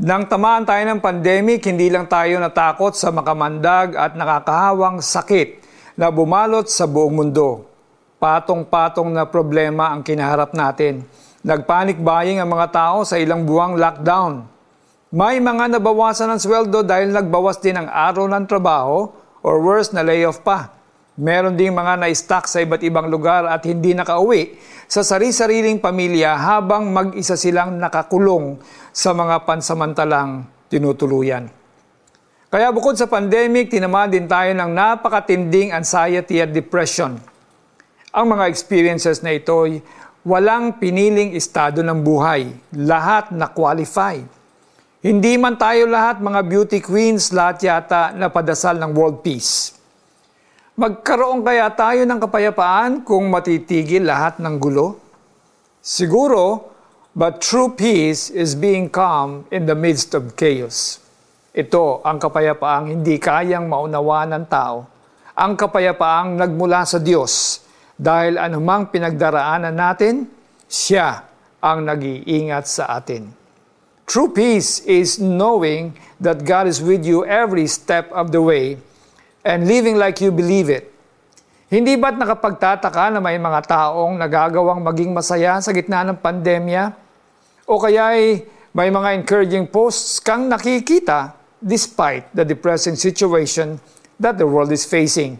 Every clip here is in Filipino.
Nang tamaan tayo ng pandemic, hindi lang tayo natakot sa makamandag at nakakahawang sakit na bumalot sa buong mundo. Patong-patong na problema ang kinaharap natin. Nagpanic buying ang mga tao sa ilang buwang lockdown. May mga nabawasan ng sweldo dahil nagbawas din ang araw ng trabaho or worse na layoff pa. Meron ding mga na-stuck sa iba't ibang lugar at hindi nakauwi sa sari-sariling pamilya habang mag-isa silang nakakulong sa mga pansamantalang tinutuluyan. Kaya bukod sa pandemic, tinama din tayo ng napakatinding anxiety at depression. Ang mga experiences na ito ay walang piniling estado ng buhay. Lahat na qualified. Hindi man tayo lahat mga beauty queens, lahat yata na padasal ng world peace. Magkaroon kaya tayo ng kapayapaan kung matitigil lahat ng gulo? Siguro, but true peace is being calm in the midst of chaos. Ito ang kapayapaang hindi kayang maunawaan ng tao. Ang kapayapaang nagmula sa Diyos dahil anumang pinagdaraanan natin, siya ang nag-iingat sa atin. True peace is knowing that God is with you every step of the way and living like you believe it. Hindi ba't nakapagtataka na may mga taong nagagawang maging masaya sa gitna ng pandemya? O kaya ay may mga encouraging posts kang nakikita despite the depressing situation that the world is facing.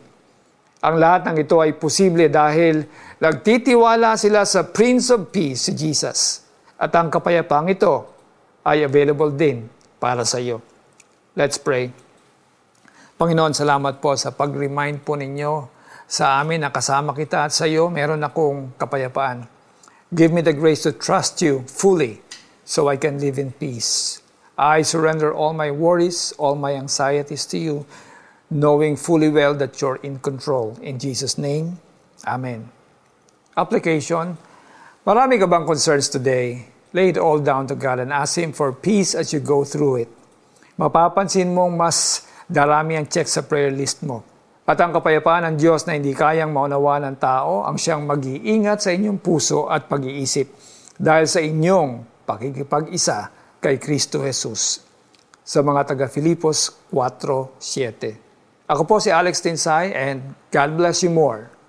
Ang lahat ng ito ay posible dahil nagtitiwala sila sa Prince of Peace, si Jesus. At ang kapayapaang ito ay available din para sa iyo. Let's pray. Panginoon, salamat po sa pag-remind po ninyo sa amin na kasama kita at sa iyo meron akong kapayapaan. Give me the grace to trust you fully so I can live in peace. I surrender all my worries, all my anxieties to you, knowing fully well that you're in control. In Jesus' name, Amen. Application. Marami ka bang concerns today? Lay it all down to God and ask Him for peace as you go through it. Mapapansin mong mas darami ang check sa prayer list mo. At ang kapayapaan ng Diyos na hindi kayang maunawa ng tao ang siyang mag-iingat sa inyong puso at pag-iisip dahil sa inyong pakikipag-isa kay Kristo Jesus. Sa mga taga Filipos 4.7 Ako po si Alex Tinsay and God bless you more.